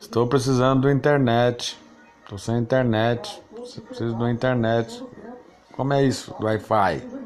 Estou precisando do internet. Estou sem internet. Preciso da internet. Como é isso? do Wi-Fi.